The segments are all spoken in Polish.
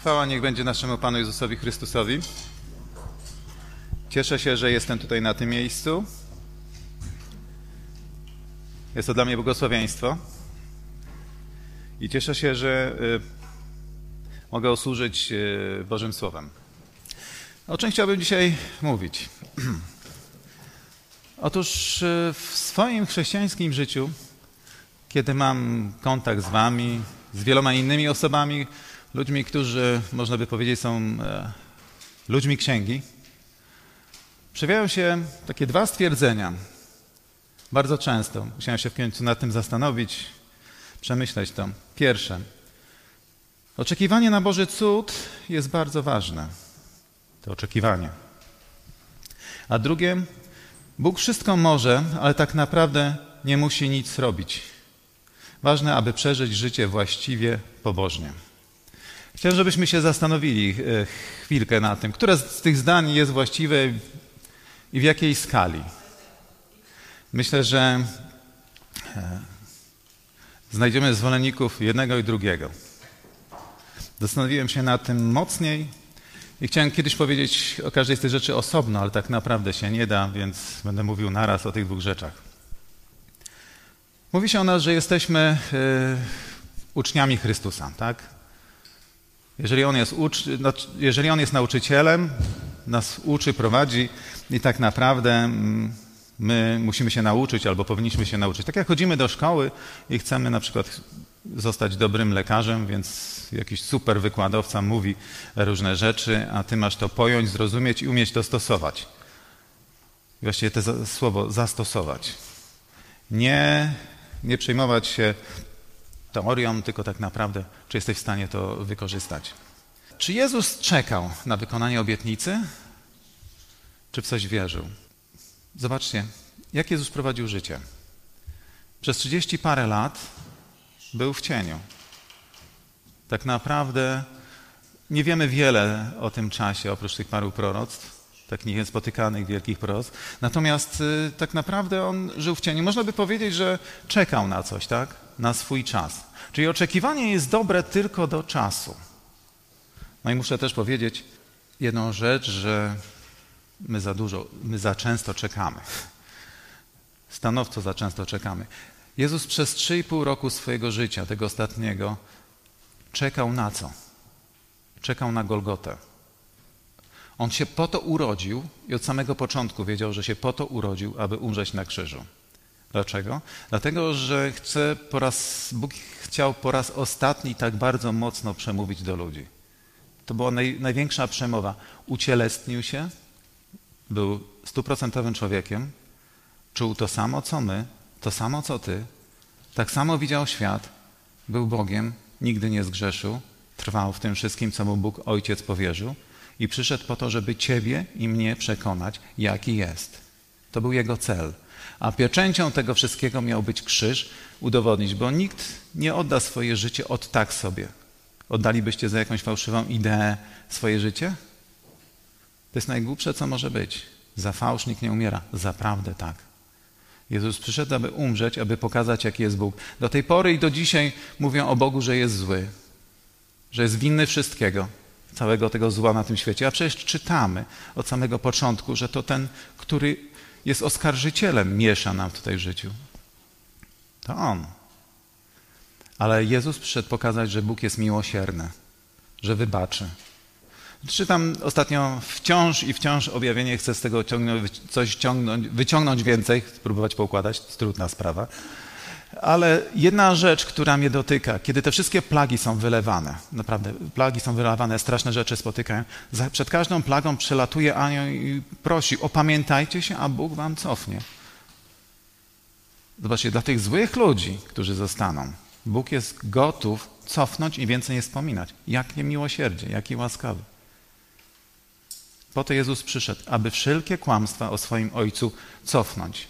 Chwała niech będzie naszemu Panu Jezusowi Chrystusowi. Cieszę się, że jestem tutaj na tym miejscu. Jest to dla mnie błogosławieństwo. I cieszę się, że y, mogę osłużyć y, Bożym Słowem. O czym chciałbym dzisiaj mówić? Otóż y, w swoim chrześcijańskim życiu, kiedy mam kontakt z Wami, z wieloma innymi osobami, ludźmi, którzy, można by powiedzieć, są e, ludźmi księgi, przewijają się takie dwa stwierdzenia. Bardzo często. Musiałem się w końcu nad tym zastanowić, przemyśleć to. Pierwsze. Oczekiwanie na Boży cud jest bardzo ważne. To oczekiwanie. A drugie, Bóg wszystko może, ale tak naprawdę nie musi nic robić. Ważne, aby przeżyć życie właściwie, pobożnie. Chciałem, żebyśmy się zastanowili e, chwilkę na tym, które z tych zdań jest właściwe i w jakiej skali. Myślę, że e, znajdziemy zwolenników jednego i drugiego. Zastanowiłem się nad tym mocniej i chciałem kiedyś powiedzieć o każdej z tych rzeczy osobno, ale tak naprawdę się nie da, więc będę mówił naraz o tych dwóch rzeczach. Mówi się o nas, że jesteśmy y, uczniami Chrystusa, tak? Jeżeli on, jest ucz, no, jeżeli on jest nauczycielem, nas uczy, prowadzi i tak naprawdę mm, my musimy się nauczyć albo powinniśmy się nauczyć. Tak jak chodzimy do szkoły i chcemy na przykład zostać dobrym lekarzem, więc jakiś super wykładowca mówi różne rzeczy, a ty masz to pojąć, zrozumieć i umieć to stosować. I właściwie to słowo zastosować. Nie, nie przejmować się teorią, tylko tak naprawdę, czy jesteś w stanie to wykorzystać. Czy Jezus czekał na wykonanie obietnicy, czy w coś wierzył? Zobaczcie, jak Jezus prowadził życie. Przez 30 parę lat był w cieniu. Tak naprawdę nie wiemy wiele o tym czasie, oprócz tych paru proroctw, takich niespotykanych wielkich proroctw. Natomiast y, tak naprawdę on żył w cieniu. Można by powiedzieć, że czekał na coś, tak? Na swój czas. Czyli oczekiwanie jest dobre tylko do czasu. No i muszę też powiedzieć jedną rzecz, że my za dużo, my za często czekamy. Stanowczo za często czekamy. Jezus przez 3,5 roku swojego życia, tego ostatniego, czekał na co? Czekał na Golgotę. On się po to urodził i od samego początku wiedział, że się po to urodził, aby umrzeć na krzyżu. Dlaczego? Dlatego, że chce po raz, Bóg chciał po raz ostatni tak bardzo mocno przemówić do ludzi. To była naj, największa przemowa. Ucielestnił się, był stuprocentowym człowiekiem, czuł to samo co my, to samo co ty, tak samo widział świat, był Bogiem, nigdy nie zgrzeszył, trwał w tym wszystkim, co mu Bóg Ojciec powierzył i przyszedł po to, żeby ciebie i mnie przekonać, jaki jest. To był jego cel. A pieczęcią tego wszystkiego miał być krzyż, udowodnić, bo nikt nie odda swoje życie od tak sobie. Oddalibyście za jakąś fałszywą ideę swoje życie? To jest najgłupsze, co może być. Za fałsz nikt nie umiera. Za prawdę tak. Jezus przyszedł, aby umrzeć, aby pokazać, jaki jest Bóg. Do tej pory i do dzisiaj mówią o Bogu, że jest zły, że jest winny wszystkiego, całego tego zła na tym świecie. A przecież czytamy od samego początku, że to ten, który jest oskarżycielem, miesza nam tutaj w życiu. To On. Ale Jezus przyszedł pokazać, że Bóg jest miłosierny, że wybaczy. Czytam ostatnio wciąż i wciąż objawienie, chcę z tego ciągnąć, coś ciągnąć, wyciągnąć więcej, spróbować poukładać, to trudna sprawa. Ale jedna rzecz, która mnie dotyka, kiedy te wszystkie plagi są wylewane, naprawdę, plagi są wylewane, straszne rzeczy spotykają, przed każdą plagą przelatuje anioł i prosi, opamiętajcie się, a Bóg wam cofnie. Zobaczcie, dla tych złych ludzi, którzy zostaną, Bóg jest gotów cofnąć i więcej nie wspominać. Jakie miłosierdzie, jaki łaskawy. Po to Jezus przyszedł, aby wszelkie kłamstwa o swoim Ojcu cofnąć.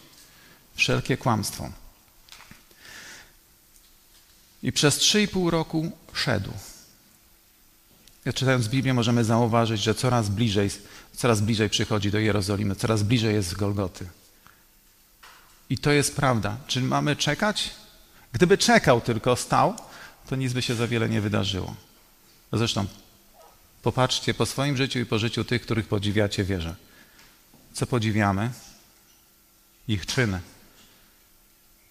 Wszelkie kłamstwo. I przez trzy i pół roku szedł. Ja czytając Biblię możemy zauważyć, że coraz bliżej, coraz bliżej przychodzi do Jerozolimy, coraz bliżej jest z Golgoty. I to jest prawda. Czy mamy czekać? Gdyby czekał tylko, stał, to nic by się za wiele nie wydarzyło. Zresztą Popatrzcie po swoim życiu i po życiu tych, których podziwiacie wierzę. Co podziwiamy? Ich czyny.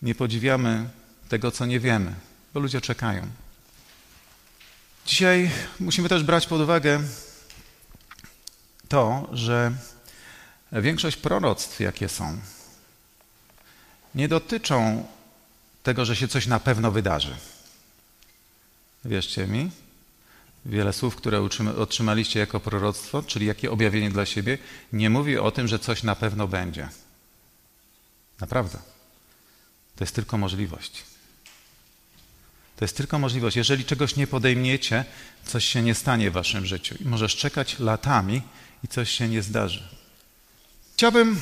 Nie podziwiamy tego, co nie wiemy, bo ludzie czekają. Dzisiaj musimy też brać pod uwagę to, że większość proroctw, jakie są, nie dotyczą tego, że się coś na pewno wydarzy. Wierzcie mi, wiele słów, które otrzymaliście jako proroctwo, czyli jakie objawienie dla siebie, nie mówi o tym, że coś na pewno będzie. Naprawdę. To jest tylko możliwość. To jest tylko możliwość. Jeżeli czegoś nie podejmiecie, coś się nie stanie w waszym życiu. I możesz czekać latami i coś się nie zdarzy. Chciałbym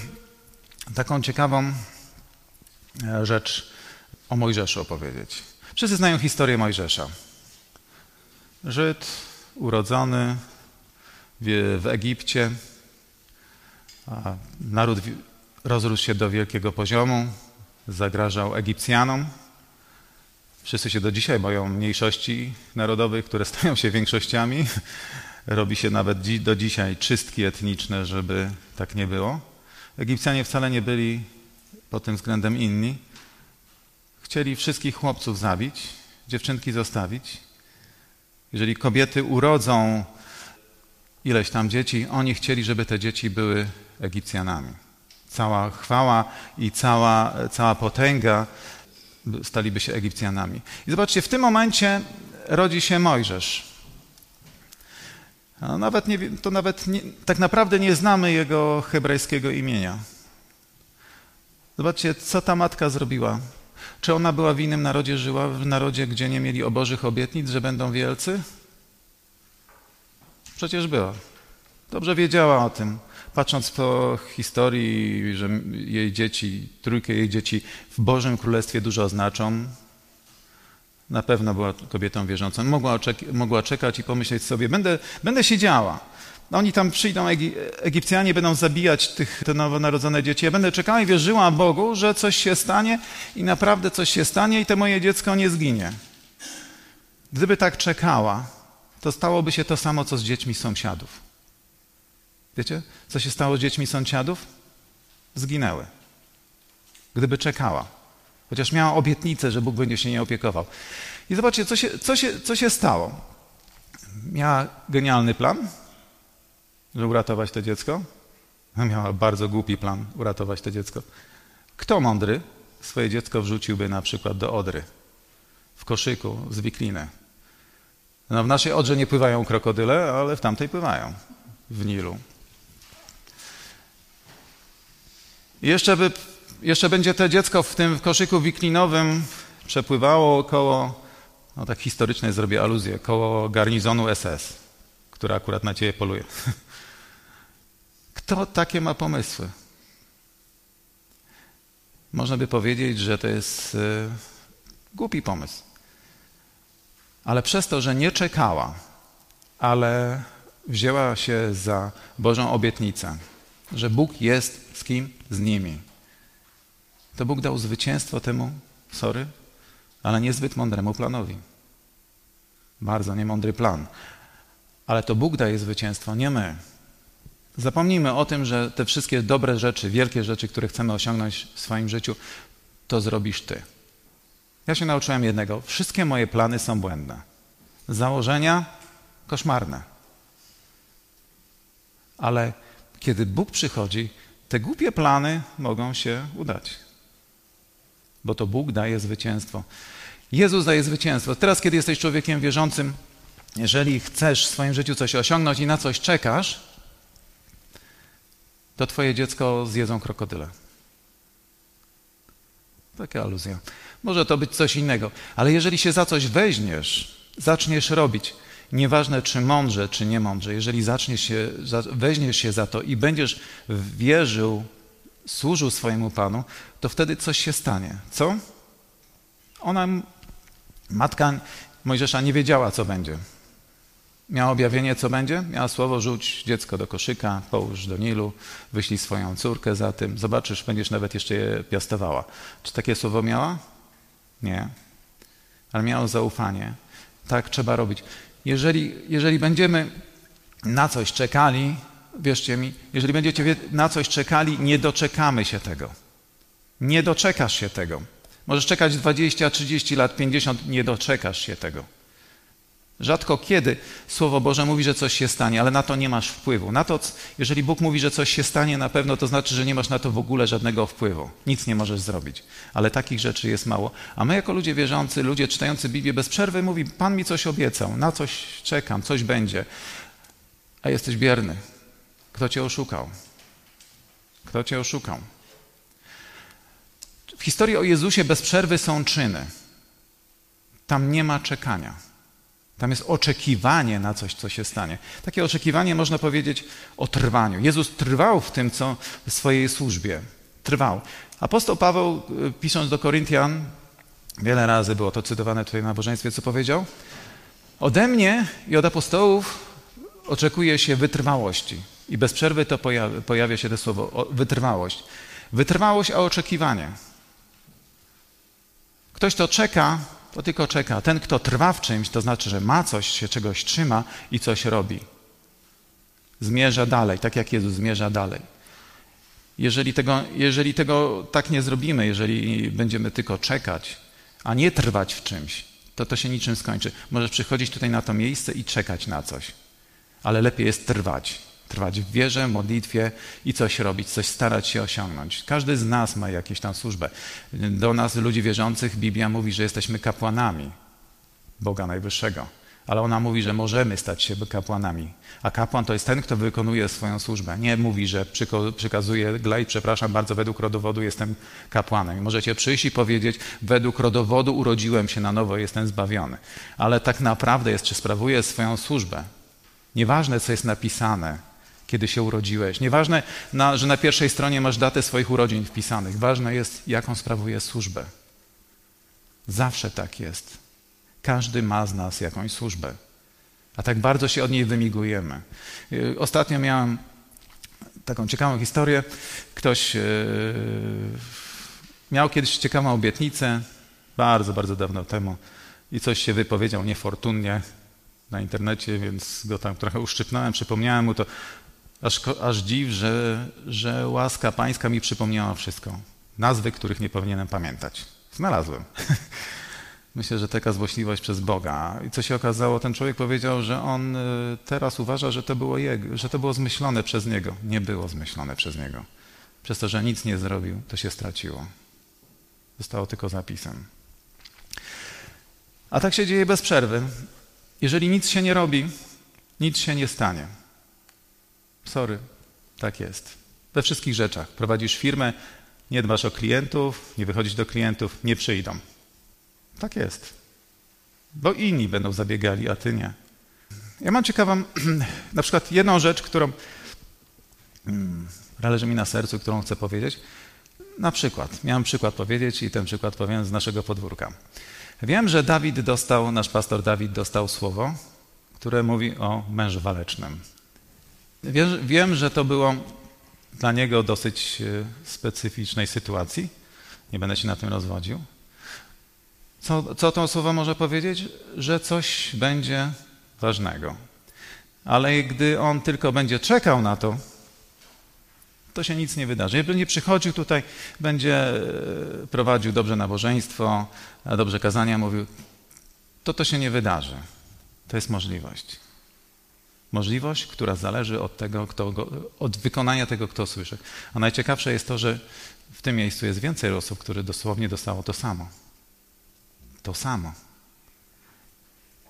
taką ciekawą e, rzecz o Mojżeszu opowiedzieć. Wszyscy znają historię Mojżesza. Żyd urodzony w, Egipcie, naród rozrósł się do wielkiego poziomu, zagrażał Egipcjanom. Wszyscy się do dzisiaj boją mniejszości narodowych, które stają się większościami. Robi się nawet do dzisiaj czystki etniczne, żeby tak nie było. Egipcjanie wcale nie byli pod tym względem inni. Chcieli wszystkich chłopców zabić, dziewczynki zostawić. Jeżeli kobiety urodzą ileś tam dzieci, oni chcieli, żeby te dzieci były Egipcjanami. Cała chwała i cała, cała potęga staliby się Egipcjanami. I zobaczcie, w tym momencie rodzi się Mojżesz. A nawet nie, to nawet nie, tak naprawdę nie znamy jego hebrajskiego imienia. Zobaczcie, co ta matka zrobiła. Czy ona była w innym narodzie, żyła w narodzie, gdzie nie mieli obożych obietnic, że będą wielcy? Przecież była. Dobrze wiedziała o tym. Patrząc po historii, że jej dzieci, trójkę jej dzieci w Bożym Królestwie dużo znaczą, na pewno była kobietą wierzącą. Mogła, mogła czekać i pomyśleć sobie, będę, będę siedziała. Oni tam przyjdą, Egipcjanie będą zabijać tych, te nowonarodzone dzieci. Ja będę czekała i wierzyła Bogu, że coś się stanie i naprawdę coś się stanie i to moje dziecko nie zginie. Gdyby tak czekała, to stałoby się to samo, co z dziećmi sąsiadów. Wiecie, co się stało z dziećmi sąsiadów? Zginęły. Gdyby czekała. Chociaż miała obietnicę, że Bóg będzie się nie opiekował. I zobaczcie, co się, co się, co się stało. Miała genialny plan, że uratować to dziecko. Miała bardzo głupi plan uratować to dziecko. Kto mądry swoje dziecko wrzuciłby na przykład do Odry? W koszyku z wiklinę. No, w naszej Odrze nie pływają krokodyle, ale w tamtej pływają. W Nilu. I jeszcze, by, jeszcze będzie to dziecko w tym koszyku wiklinowym przepływało około, no tak historycznie zrobię aluzję, koło garnizonu SS, która akurat na ciebie poluje. Kto takie ma pomysły? Można by powiedzieć, że to jest y, głupi pomysł. Ale przez to, że nie czekała, ale wzięła się za Bożą obietnicę, że Bóg jest z kim? Z nimi. To Bóg dał zwycięstwo temu, sorry, ale niezbyt mądremu planowi. Bardzo niemądry plan. Ale to Bóg daje zwycięstwo, nie my. Zapomnijmy o tym, że te wszystkie dobre rzeczy, wielkie rzeczy, które chcemy osiągnąć w swoim życiu, to zrobisz ty. Ja się nauczyłem jednego. Wszystkie moje plany są błędne. Założenia koszmarne. Ale kiedy Bóg przychodzi, te głupie plany mogą się udać. Bo to Bóg daje zwycięstwo. Jezus daje zwycięstwo. Teraz, kiedy jesteś człowiekiem wierzącym, jeżeli chcesz w swoim życiu coś osiągnąć i na coś czekasz, to twoje dziecko zjedzą krokodyle. Taka aluzja. Może to być coś innego, ale jeżeli się za coś weźmiesz, zaczniesz robić, nieważne czy mądrze, czy nie mądrze, jeżeli zaczniesz się, weźmiesz się za to i będziesz wierzył, służył swojemu Panu, to wtedy coś się stanie. Co? Ona, matka Mojżesza nie wiedziała, co będzie. Miała objawienie, co będzie? Miała słowo, rzuć dziecko do koszyka, połóż do Nilu, wyślij swoją córkę za tym, zobaczysz, będziesz nawet jeszcze je piastowała. Czy takie słowo miała? Nie. Ale miała zaufanie. Tak trzeba robić. Jeżeli, jeżeli będziemy na coś czekali, wierzcie mi, jeżeli będziecie na coś czekali, nie doczekamy się tego. Nie doczekasz się tego. Możesz czekać 20, 30 lat, 50, nie doczekasz się tego. Rzadko kiedy Słowo Boże mówi, że coś się stanie, ale na to nie masz wpływu. Na to, jeżeli Bóg mówi, że coś się stanie, na pewno to znaczy, że nie masz na to w ogóle żadnego wpływu. Nic nie możesz zrobić. Ale takich rzeczy jest mało. A my, jako ludzie wierzący, ludzie czytający Biblię bez przerwy, mówi: Pan mi coś obiecał, na coś czekam, coś będzie. A jesteś bierny. Kto cię oszukał? Kto cię oszukał? W historii o Jezusie bez przerwy są czyny. Tam nie ma czekania. Tam jest oczekiwanie na coś, co się stanie. Takie oczekiwanie można powiedzieć o trwaniu. Jezus trwał w tym, co w swojej służbie. Trwał. Apostoł Paweł, y, pisząc do Koryntian, wiele razy było to cytowane tutaj na nabożeństwie, co powiedział? Ode mnie i od apostołów oczekuje się wytrwałości. I bez przerwy to pojawia, pojawia się to słowo wytrwałość. Wytrwałość, a oczekiwanie. Ktoś, kto czeka, to tylko czeka. Ten, kto trwa w czymś, to znaczy, że ma coś, się czegoś trzyma i coś robi. Zmierza dalej, tak jak Jezus zmierza dalej. Jeżeli tego, jeżeli tego tak nie zrobimy, jeżeli będziemy tylko czekać, a nie trwać w czymś, to to się niczym skończy. Możesz przychodzić tutaj na to miejsce i czekać na coś, ale lepiej jest trwać. Trwać w wierze, modlitwie i coś robić, coś starać się osiągnąć. Każdy z nas ma jakąś tam służbę. Do nas, ludzi wierzących, Biblia mówi, że jesteśmy kapłanami Boga Najwyższego. Ale ona mówi, że możemy stać się kapłanami. A kapłan to jest ten, kto wykonuje swoją służbę. Nie mówi, że przekazuje glej, przepraszam bardzo, według rodowodu jestem kapłanem. Możecie przyjść i powiedzieć, według rodowodu urodziłem się na nowo, jestem zbawiony. Ale tak naprawdę jest, czy sprawuje swoją służbę. Nieważne, co jest napisane, kiedy się urodziłeś. Nieważne, na, że na pierwszej stronie masz datę swoich urodzin wpisanych. Ważne jest, jaką sprawuje służbę. Zawsze tak jest. Każdy ma z nas jakąś służbę. A tak bardzo się od niej wymigujemy. Y, ostatnio miałem taką ciekawą historię. Ktoś yy, miał kiedyś ciekawą obietnicę, bardzo, bardzo dawno temu, i coś się wypowiedział niefortunnie na internecie, więc go tam trochę uszczypnąłem, przypomniałem mu to. Aż, aż dziw, że, że łaska pańska mi przypomniała wszystko. Nazwy, których nie powinienem pamiętać. Znalazłem. Myślę, że taka złośliwość przez Boga. I co się okazało, ten człowiek powiedział, że on y, teraz uważa, że to było, jego, że to było zmyślone przez niego. Nie było zmyślone przez niego. Przez to, że nic nie zrobił, to się straciło. Zostało tylko zapisem. A tak się dzieje bez przerwy. Jeżeli nic się nie robi, nic się nie stanie. Sorry, tak jest. We wszystkich rzeczach. Prowadzisz firmę, nie dbasz o klientów, nie wychodzisz do klientów, nie przyjdą. Tak jest. Bo inni będą zabiegali, a ty nie. Ja mam ciekawą, na przykład jedną rzecz, którą hmm, leży mi na sercu, którą chcę powiedzieć. Na przykład, miałem przykład powiedzieć i ten przykład powiem z naszego podwórka. Wiem, że Dawid dostał, nasz pastor Dawid dostał słowo, które mówi o mężu walecznym. Wiem, że to było dla niego dosyć e, specyficznej sytuacji. Nie będę się na tym rozwodził. Co, co to słowo może powiedzieć? Że coś będzie ważnego. Ale gdy on tylko będzie czekał na to, to się nic nie wydarzy. Jeżeli będzie przychodził tutaj, będzie e, prowadził dobrze nabożeństwo, dobrze kazania mówił, to to się nie wydarzy. To jest możliwość. Możliwość, która zależy od tego, kto go, od wykonania tego, kto słyszy. A najciekawsze jest to, że w tym miejscu jest więcej osób, które dosłownie dostało to samo. To samo.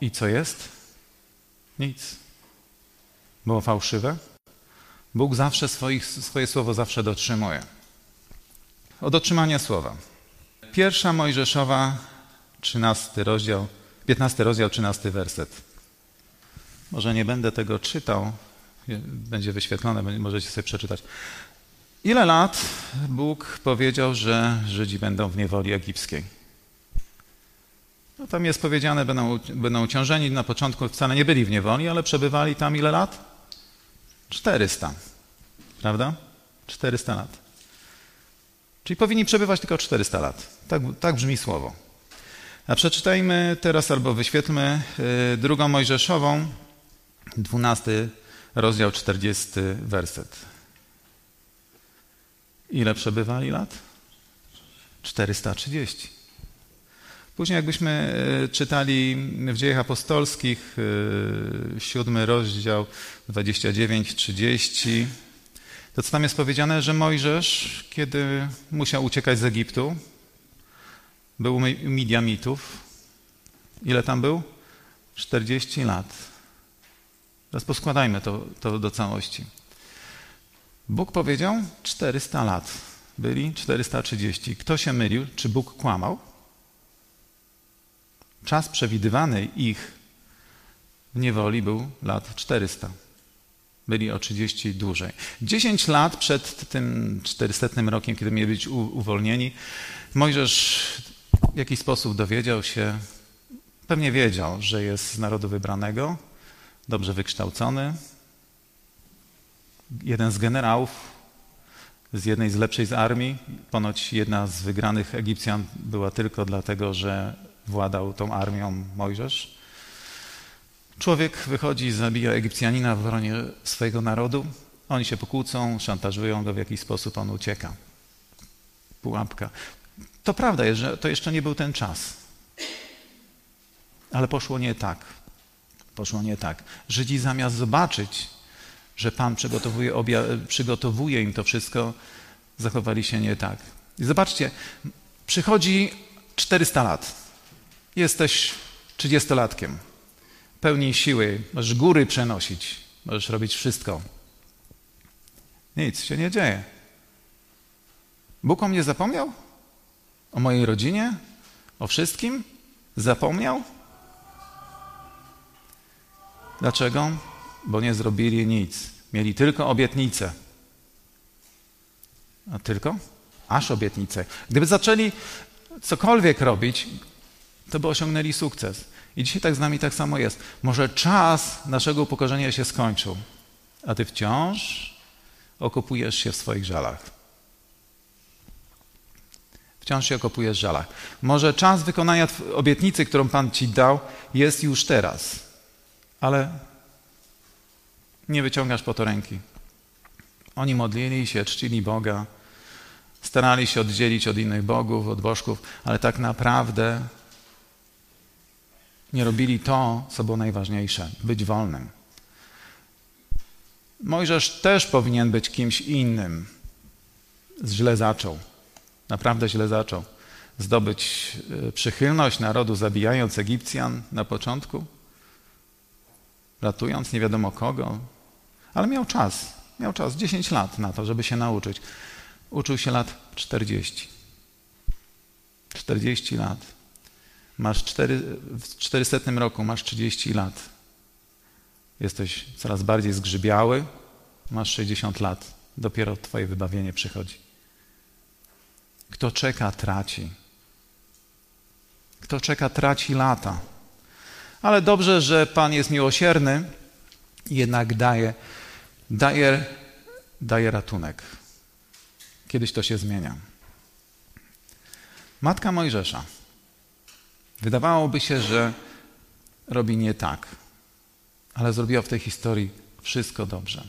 I co jest? Nic. Było fałszywe? Bóg zawsze swoich, swoje słowo zawsze dotrzymuje. Od otrzymania słowa. Pierwsza Mojżeszowa, 13 rozdział, 15 rozdział, 13 werset. Może nie będę tego czytał, będzie wyświetlone, możecie sobie przeczytać. Ile lat Bóg powiedział, że Żydzi będą w niewoli egipskiej? No tam jest powiedziane, będą, będą uciążeni. Na początku wcale nie byli w niewoli, ale przebywali tam ile lat? 400. Prawda? 400 lat. Czyli powinni przebywać tylko 400 lat. Tak, tak brzmi słowo. A przeczytajmy teraz albo wyświetlmy y, drugą Mojżeszową, 12 rozdział 40, werset. Ile przebywali lat? 430. Później jakbyśmy e, czytali w dziejach apostolskich, e, siódmy rozdział 29-30, to co tam jest powiedziane, że Mojżesz, kiedy musiał uciekać z Egiptu, był u Midiamitów. Ile tam był? 40 lat. Teraz poskładajmy to, to do całości. Bóg powiedział 400 lat. Byli 430. Kto się mylił? Czy Bóg kłamał? Czas przewidywany ich w niewoli był lat 400. Byli o 30 dłużej. 10 lat przed tym 400 rokiem, kiedy mieli być uwolnieni, Mojżesz w jakiś sposób dowiedział się, pewnie wiedział, że jest z narodu wybranego, dobrze wykształcony. Jeden z generałów z jednej z lepszej z armii, ponoć jedna z wygranych Egipcjan była tylko dlatego, że władał tą armią Mojżesz. Człowiek wychodzi zabija Egipcjanina w obronie swojego narodu. Oni się pokłócą, szantażują go w jakiś sposób, on ucieka. Pułapka. To prawda że to jeszcze nie był ten czas. Ale poszło nie tak. Poszło nie tak. Żydzi zamiast zobaczyć, że Pan przygotowuje, przygotowuje im to wszystko, zachowali się nie tak. I zobaczcie, przychodzi 400 lat. Jesteś 30-latkiem, pełni siły, możesz góry przenosić, możesz robić wszystko. Nic się nie dzieje. Bóg o mnie zapomniał? O mojej rodzinie? O wszystkim? Zapomniał? Dlaczego? Bo nie zrobili nic. Mieli tylko obietnicę. A tylko? Aż obietnicę. Gdyby zaczęli cokolwiek robić, to by osiągnęli sukces. I dzisiaj tak z nami tak samo jest. Może czas naszego upokorzenia się skończył, a ty wciąż okopujesz się w swoich żalach. Wciąż się okopujesz w żalach. Może czas wykonania obietnicy, którą Pan ci dał, jest już teraz, ale nie wyciągasz po to ręki. Oni modlili się, czcili Boga, starali się oddzielić od innych bogów, od bożków, ale tak naprawdę nie robili to, co było najważniejsze być wolnym. Mojżesz też powinien być kimś innym. Źle zaczął. Naprawdę źle zaczął. Zdobyć e, przychylność narodu, zabijając Egipcjan na początku, ratując nie wiadomo kogo, ale miał czas. Miał czas 10 lat na to, żeby się nauczyć. Uczył się lat 40. 40 lat. Masz cztery, w 400 roku masz 30 lat. Jesteś coraz bardziej zgrzybiały, masz 60 lat. Dopiero twoje wybawienie przychodzi. Kto czeka, traci. Kto czeka, traci lata. Ale dobrze, że Pan jest miłosierny jednak daje, daje, daje ratunek. Kiedyś to się zmienia. Matka Mojżesza Wydawałoby się, że robi nie tak, ale zrobiła w tej historii wszystko dobrze.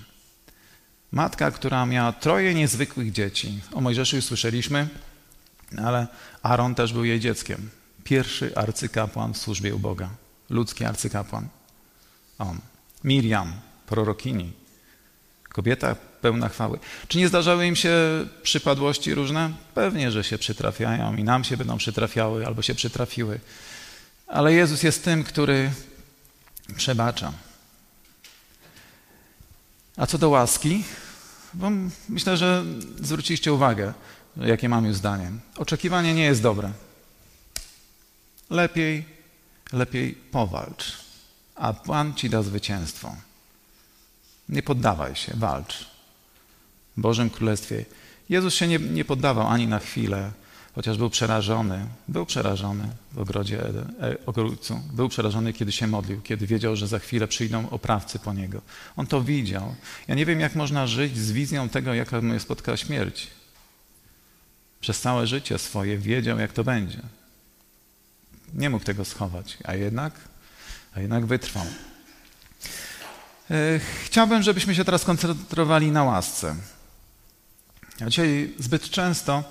Matka, która miała troje niezwykłych dzieci. O Mojżeszu już słyszeliśmy, ale Aaron też był jej dzieckiem. Pierwszy arcykapłan w służbie u Boga. Ludzki arcykapłan. On. Miriam, prorokini. Kobieta pełna chwały. Czy nie zdarzały im się przypadłości różne? Pewnie, że się przytrafiają i nam się będą przytrafiały albo się przytrafiły. Ale Jezus jest tym, który przebacza. A co do łaski, bo myślę, że zwróciliście uwagę, jakie mam już zdanie. Oczekiwanie nie jest dobre. Lepiej, lepiej powalcz, a Pan ci da zwycięstwo. Nie poddawaj się, walcz. W Bożym Królestwie. Jezus się nie, nie poddawał ani na chwilę, chociaż był przerażony. Był przerażony w ogrodzie e, ogródcu. Był przerażony, kiedy się modlił, kiedy wiedział, że za chwilę przyjdą oprawcy po niego. On to widział. Ja nie wiem, jak można żyć z wizją tego, jaka mnie spotka śmierć. Przez całe życie swoje wiedział, jak to będzie. Nie mógł tego schować, a jednak, a jednak wytrwał. E, chciałbym, żebyśmy się teraz koncentrowali na łasce. Dzisiaj zbyt często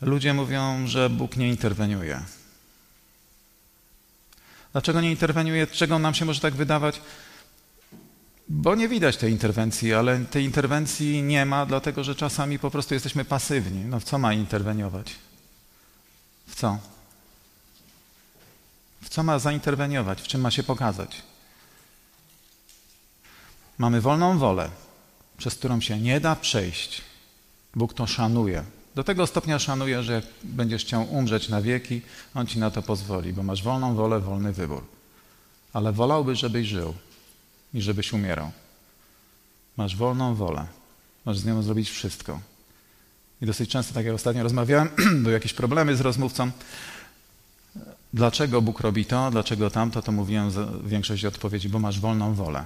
ludzie mówią, że Bóg nie interweniuje. Dlaczego nie interweniuje? Czego nam się może tak wydawać? Bo nie widać tej interwencji, ale tej interwencji nie ma, dlatego że czasami po prostu jesteśmy pasywni. No w co ma interweniować? W co? W co ma zainterweniować? W czym ma się pokazać? Mamy wolną wolę, przez którą się nie da przejść. Bóg to szanuje. Do tego stopnia szanuje, że jak będziesz chciał umrzeć na wieki, On ci na to pozwoli, bo masz wolną wolę, wolny wybór. Ale wolałby, żebyś żył i żebyś umierał. Masz wolną wolę. Masz z nią zrobić wszystko. I dosyć często, tak jak ostatnio rozmawiałem, były jakieś problemy z rozmówcą. Dlaczego Bóg robi to, dlaczego tamto, to mówiłem w większości odpowiedzi, bo masz wolną wolę.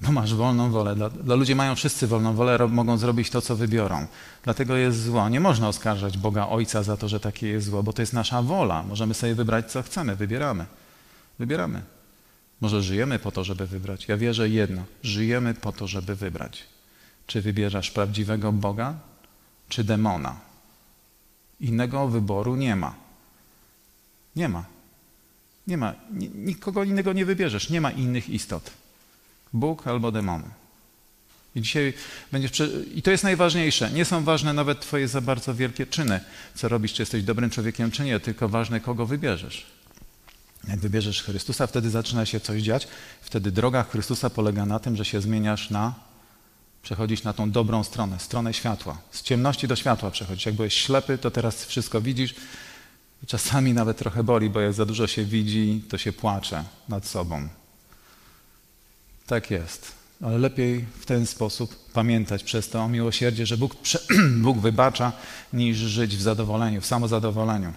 Bo masz wolną wolę. Dla, dla ludzie mają wszyscy wolną wolę, ro, mogą zrobić to, co wybiorą. Dlatego jest zło. Nie można oskarżać Boga Ojca za to, że takie jest zło, bo to jest nasza wola. Możemy sobie wybrać, co chcemy. Wybieramy. Wybieramy. Może żyjemy po to, żeby wybrać. Ja wierzę jedno. Żyjemy po to, żeby wybrać. Czy wybierzesz prawdziwego Boga, czy demona? Innego wyboru nie ma. Nie ma. Nie ma. Nikogo innego nie wybierzesz. Nie ma innych istot. Bóg albo demony. I dzisiaj będziesz. I to jest najważniejsze. Nie są ważne nawet Twoje za bardzo wielkie czyny, co robisz, czy jesteś dobrym człowiekiem, czy nie, tylko ważne, kogo wybierzesz. Jak wybierzesz Chrystusa, wtedy zaczyna się coś dziać. Wtedy droga Chrystusa polega na tym, że się zmieniasz na. Przechodzisz na tą dobrą stronę, stronę światła. Z ciemności do światła przechodzisz. Jak byłeś ślepy, to teraz wszystko widzisz. Czasami nawet trochę boli, bo jak za dużo się widzi, to się płacze nad sobą. Tak jest. Ale lepiej w ten sposób pamiętać przez to o miłosierdzie, że Bóg, Bóg wybacza, niż żyć w zadowoleniu, w samozadowoleniu.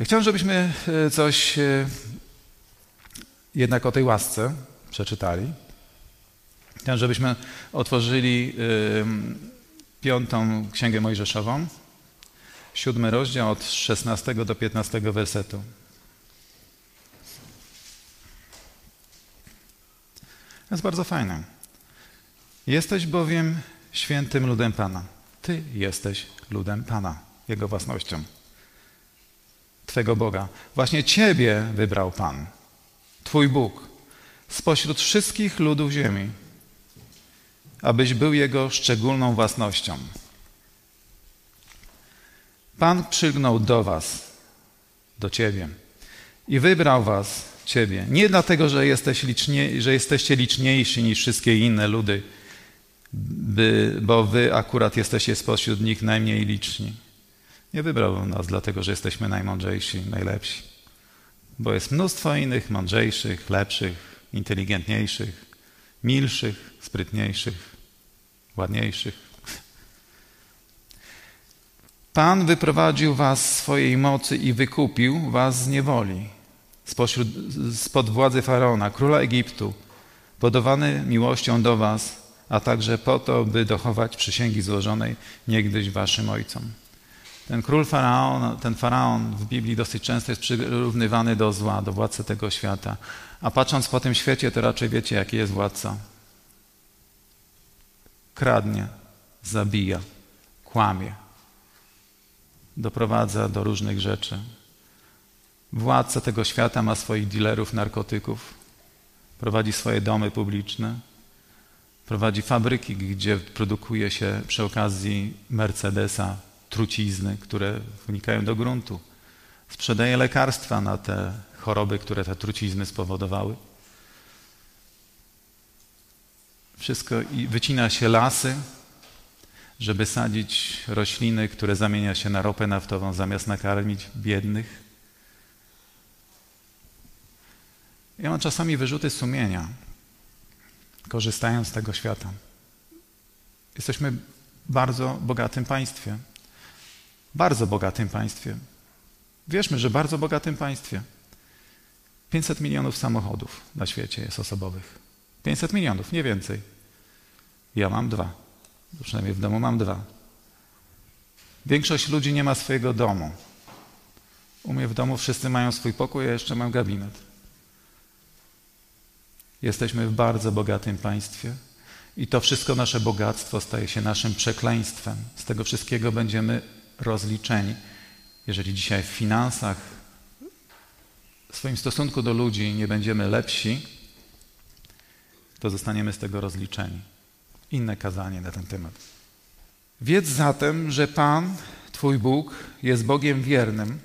Chciałem, żebyśmy e, coś e, jednak o tej łasce przeczytali. Chciałem, żebyśmy otworzyli piątą Księgę Mojżeszową, siódmy rozdział od 16 do 15 wersetu. Jest bardzo fajne. Jesteś bowiem świętym ludem Pana. Ty jesteś ludem Pana, Jego własnością. Twego Boga. Właśnie Ciebie wybrał Pan, Twój Bóg, spośród wszystkich ludów ziemi, abyś był Jego szczególną własnością. Pan przygnął do Was, do Ciebie i wybrał Was Ciebie. Nie dlatego, że, jesteś licznie, że jesteście liczniejsi niż wszystkie inne ludy, by, bo Wy akurat jesteście spośród nich najmniej liczni. Nie wybrał nas dlatego, że jesteśmy najmądrzejsi, najlepsi. Bo jest mnóstwo innych mądrzejszych, lepszych, inteligentniejszych, milszych, sprytniejszych, ładniejszych. Pan wyprowadził was z swojej mocy i wykupił was z niewoli spośród, spod władzy Faraona, króla Egiptu, podowany miłością do was, a także po to, by dochować przysięgi złożonej niegdyś waszym ojcom. Ten król faraon, ten faraon w Biblii dosyć często jest przyrównywany do zła, do władcy tego świata. A patrząc po tym świecie, to raczej wiecie, jaki jest władca. Kradnie, zabija, kłamie, doprowadza do różnych rzeczy. Władca tego świata ma swoich dealerów narkotyków, prowadzi swoje domy publiczne, prowadzi fabryki, gdzie produkuje się przy okazji Mercedesa trucizny, które wnikają do gruntu. Sprzedaje lekarstwa na te choroby, które te trucizny spowodowały. Wszystko i wycina się lasy, żeby sadzić rośliny, które zamienia się na ropę naftową, zamiast nakarmić biednych. Ja mam czasami wyrzuty sumienia, korzystając z tego świata. Jesteśmy bardzo bogatym państwie. Bardzo bogatym państwie. Wierzmy, że bardzo bogatym państwie. 500 milionów samochodów na świecie jest osobowych. 500 milionów, nie więcej. Ja mam dwa. Przynajmniej w domu mam dwa. Większość ludzi nie ma swojego domu. U mnie w domu wszyscy mają swój pokój, a jeszcze mam gabinet. Jesteśmy w bardzo bogatym państwie i to wszystko nasze bogactwo staje się naszym przekleństwem. Z tego wszystkiego będziemy rozliczeni. Jeżeli dzisiaj w finansach, w swoim stosunku do ludzi nie będziemy lepsi, to zostaniemy z tego rozliczeni. Inne kazanie na ten temat. Wiedz zatem, że Pan, Twój Bóg, jest Bogiem wiernym.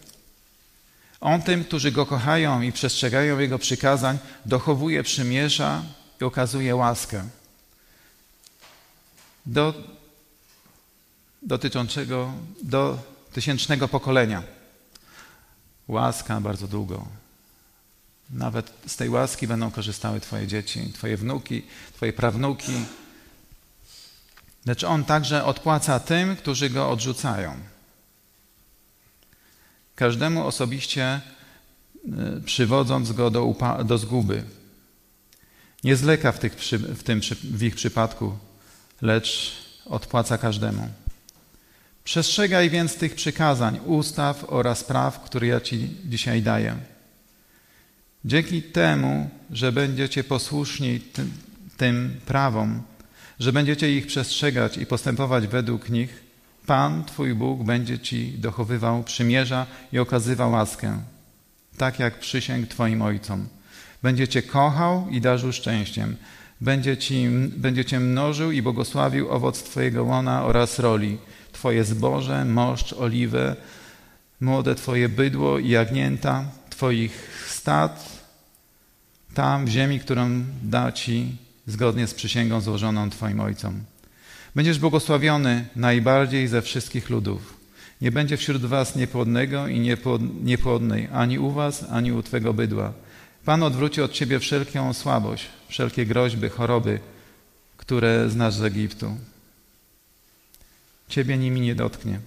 On tym, którzy Go kochają i przestrzegają Jego przykazań, dochowuje przymierza i okazuje łaskę. Do, dotyczącego do tysięcznego pokolenia. Łaska bardzo długo. Nawet z tej łaski będą korzystały Twoje dzieci, Twoje wnuki, Twoje prawnuki. Lecz On także odpłaca tym, którzy Go odrzucają. Każdemu osobiście y, przywodząc Go do, do zguby. Nie zleka w, tych, w tym w ich przypadku, lecz odpłaca każdemu. Przestrzegaj więc tych przykazań, ustaw oraz praw, które ja Ci dzisiaj daję. Dzięki temu, że będziecie posłuszni tym prawom, że będziecie ich przestrzegać i postępować według nich, Pan, Twój Bóg, będzie Ci dochowywał przymierza i okazywał łaskę, tak jak przysięg Twoim ojcom. Będzie Cię kochał i darzył szczęściem. Będzie, ci, będzie Cię mnożył i błogosławił owoc Twojego łona oraz roli, Twoje zboże, moszcz, oliwę, młode Twoje bydło i jagnięta, Twoich stad, tam w ziemi, którą da Ci zgodnie z przysięgą złożoną Twoim ojcom. Będziesz błogosławiony najbardziej ze wszystkich ludów. Nie będzie wśród was niepłodnego i niepłodnej, ani u was, ani u Twego bydła. Pan odwróci od Ciebie wszelką słabość, wszelkie groźby, choroby, które znasz z Egiptu. Ciebie nimi nie dotknie.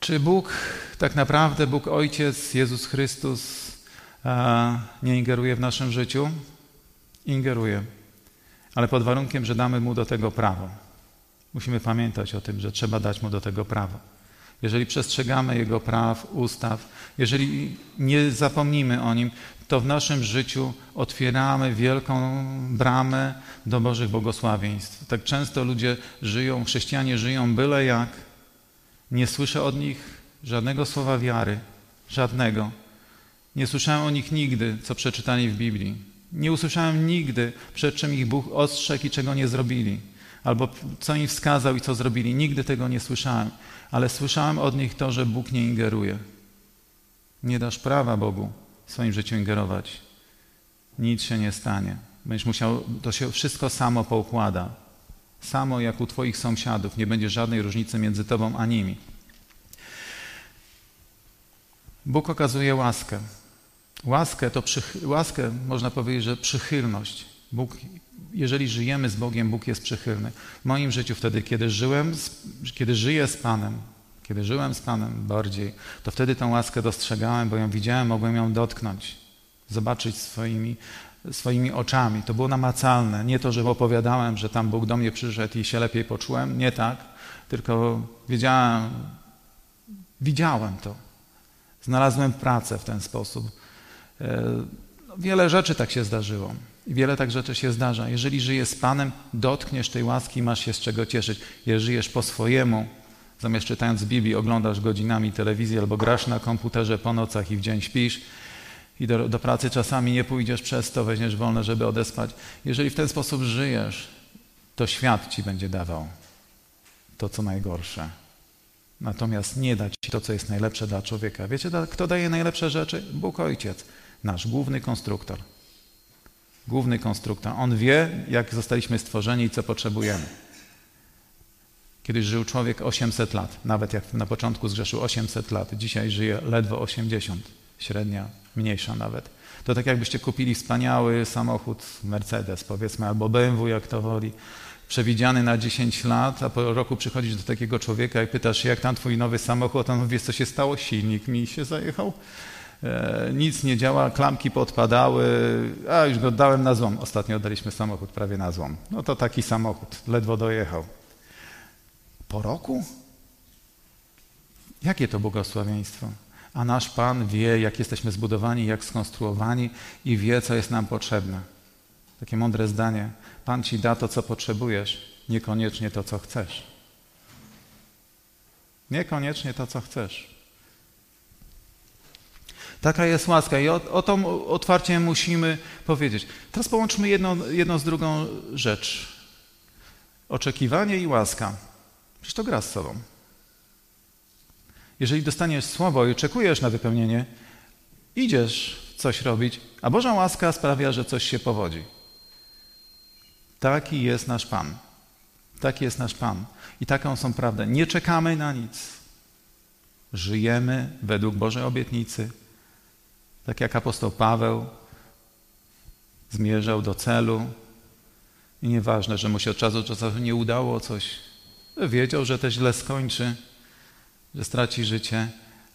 Czy Bóg, tak naprawdę Bóg Ojciec, Jezus Chrystus nie ingeruje w naszym życiu? Ingeruje, ale pod warunkiem, że damy Mu do tego prawo. Musimy pamiętać o tym, że trzeba dać Mu do tego prawo. Jeżeli przestrzegamy Jego praw, ustaw, jeżeli nie zapomnimy o Nim, to w naszym życiu otwieramy wielką bramę do Bożych błogosławieństw. Tak często ludzie żyją, chrześcijanie żyją byle jak, nie słyszę od nich żadnego słowa wiary, żadnego. Nie słyszałem o nich nigdy, co przeczytali w Biblii. Nie usłyszałem nigdy, przed czym ich Bóg ostrzegł i czego nie zrobili, albo co im wskazał i co zrobili. Nigdy tego nie słyszałem, ale słyszałem od nich to, że Bóg nie ingeruje. Nie dasz prawa Bogu w swoim życiu ingerować. Nic się nie stanie. Będziesz musiał, to się wszystko samo poukłada. Samo jak u Twoich sąsiadów. Nie będzie żadnej różnicy między Tobą a nimi. Bóg okazuje łaskę. Łaskę to łaskę można powiedzieć, że przychylność. Bóg, jeżeli żyjemy z Bogiem, Bóg jest przychylny. W moim życiu wtedy, kiedy żyłem, kiedy żyję z Panem, kiedy żyłem z Panem bardziej, to wtedy tę łaskę dostrzegałem, bo ją widziałem, mogłem ją dotknąć, zobaczyć swoimi, swoimi oczami. To było namacalne. Nie to, że opowiadałem, że tam Bóg do mnie przyszedł i się lepiej poczułem. Nie tak, tylko wiedziałem, widziałem to. Znalazłem pracę w ten sposób. E, wiele rzeczy tak się zdarzyło. Wiele tak rzeczy się zdarza. Jeżeli żyjesz z Panem, dotkniesz tej łaski i masz się z czego cieszyć. Jeżeli żyjesz po swojemu, zamiast czytając Biblii, oglądasz godzinami telewizję albo grasz na komputerze po nocach i w dzień śpisz i do, do pracy czasami nie pójdziesz przez to, weźmiesz wolne, żeby odespać. Jeżeli w ten sposób żyjesz, to świat ci będzie dawał to, co najgorsze. Natomiast nie dać ci to, co jest najlepsze dla człowieka. Wiecie, kto daje najlepsze rzeczy? Bóg Ojciec, nasz główny konstruktor. Główny konstruktor. On wie, jak zostaliśmy stworzeni i co potrzebujemy. Kiedyś żył człowiek 800 lat, nawet jak na początku zgrzeszył 800 lat, dzisiaj żyje ledwo 80, średnia mniejsza nawet. To tak jakbyście kupili wspaniały samochód Mercedes, powiedzmy, albo BMW, jak to woli, przewidziany na 10 lat, a po roku przychodzisz do takiego człowieka i pytasz jak tam twój nowy samochód, on mówi, co się stało, silnik mi się zajechał, nic nie działa, klamki podpadały, a już go dałem na złom. Ostatnio oddaliśmy samochód prawie na złom. No to taki samochód, ledwo dojechał. Po roku? Jakie to błogosławieństwo? A nasz Pan wie, jak jesteśmy zbudowani, jak skonstruowani i wie, co jest nam potrzebne. Takie mądre zdanie. Pan ci da to, co potrzebujesz, niekoniecznie to, co chcesz. Niekoniecznie to, co chcesz. Taka jest łaska i o, o to otwarcie musimy powiedzieć. Teraz połączmy jedną, z drugą rzecz. Oczekiwanie i łaska. Przecież to gra z sobą. Jeżeli dostaniesz słowo i oczekujesz na wypełnienie, idziesz coś robić, a Boża łaska sprawia, że coś się powodzi. Taki jest nasz Pan. Taki jest nasz Pan. I taką są prawdę. Nie czekamy na nic. Żyjemy według Bożej obietnicy. Tak jak apostoł Paweł zmierzał do celu i nieważne, że mu się od czasu do czasu nie udało coś. Wiedział, że to źle skończy, że straci życie,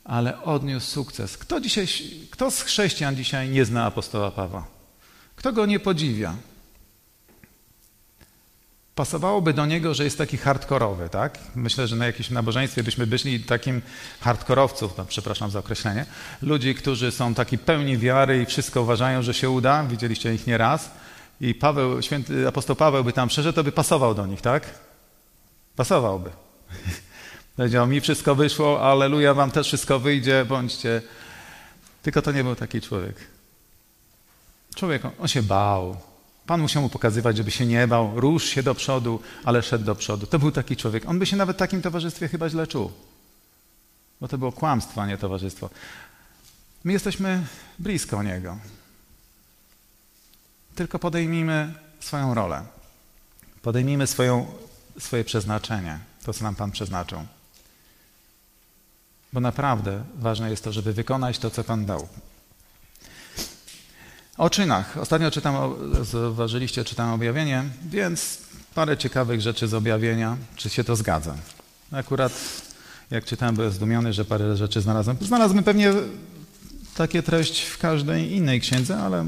ale odniósł sukces. Kto, dzisiaj, kto z chrześcijan dzisiaj nie zna apostoła Pawła? Kto go nie podziwia? Pasowałoby do niego, że jest taki hardkorowy, tak? Myślę, że na jakimś nabożeństwie byśmy byli takim hardkorowców, no, przepraszam za określenie, ludzi, którzy są taki pełni wiary i wszystko uważają, że się uda, widzieliście ich nieraz i Paweł, święty apostoł Paweł by tam przeszedł, to by pasował do nich, tak? Pasowałby. Powiedział, mi wszystko wyszło, aleluja, wam też wszystko wyjdzie, bądźcie. Tylko to nie był taki człowiek. Człowiek, on się bał, Pan musiał mu pokazywać, żeby się nie bał, rusz się do przodu, ale szedł do przodu. To był taki człowiek. On by się nawet w takim towarzystwie chyba źle czuł. Bo to było kłamstwo, a nie towarzystwo. My jesteśmy blisko Niego. Tylko podejmijmy swoją rolę. Podejmijmy swoją, swoje przeznaczenie, to co nam Pan przeznaczył. Bo naprawdę ważne jest to, żeby wykonać to, co Pan dał. O czynach. Ostatnio czytam, zauważyliście, czytam objawienie, więc parę ciekawych rzeczy z objawienia. Czy się to zgadza? Akurat jak czytałem, byłem zdumiony, że parę rzeczy znalazłem. Znalazłem pewnie takie treść w każdej innej księdze, ale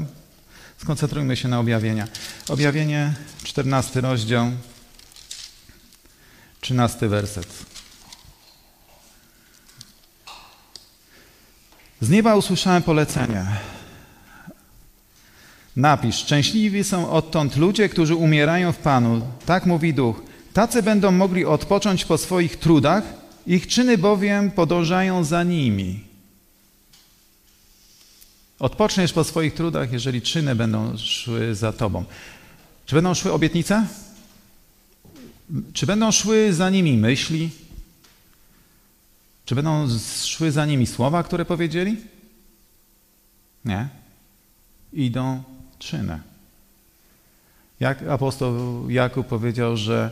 skoncentrujmy się na objawienia. Objawienie, 14 rozdział, 13 werset. Z nieba usłyszałem polecenie. Napisz, szczęśliwi są odtąd ludzie, którzy umierają w Panu. Tak mówi Duch. Tacy będą mogli odpocząć po swoich trudach, ich czyny bowiem podążają za nimi. Odpoczniesz po swoich trudach, jeżeli czyny będą szły za tobą. Czy będą szły obietnice? Czy będą szły za nimi myśli? Czy będą szły za nimi słowa, które powiedzieli? Nie. Idą czynę. Jak apostoł Jakub powiedział, że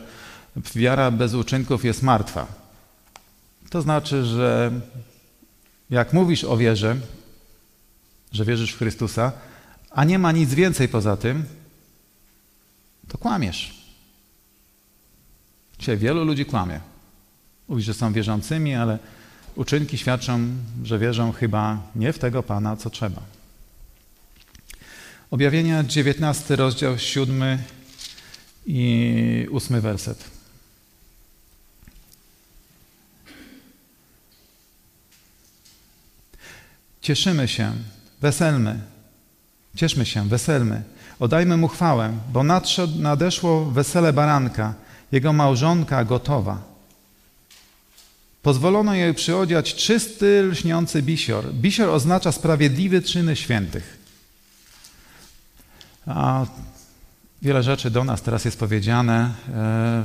wiara bez uczynków jest martwa. To znaczy, że jak mówisz o wierze, że wierzysz w Chrystusa, a nie ma nic więcej poza tym, to kłamiesz. Dzisiaj wielu ludzi kłamie. Mówi, że są wierzącymi, ale uczynki świadczą, że wierzą chyba nie w tego Pana, co trzeba. Objawienia 19, rozdział 7 i 8 werset. Cieszymy się, weselmy, cieszmy się, weselmy, oddajmy mu chwałę, bo nadszedł, nadeszło wesele baranka, jego małżonka gotowa. Pozwolono jej przyodziać czysty, lśniący bisior. Bisior oznacza sprawiedliwy czyny świętych. A wiele rzeczy do nas teraz jest powiedziane e,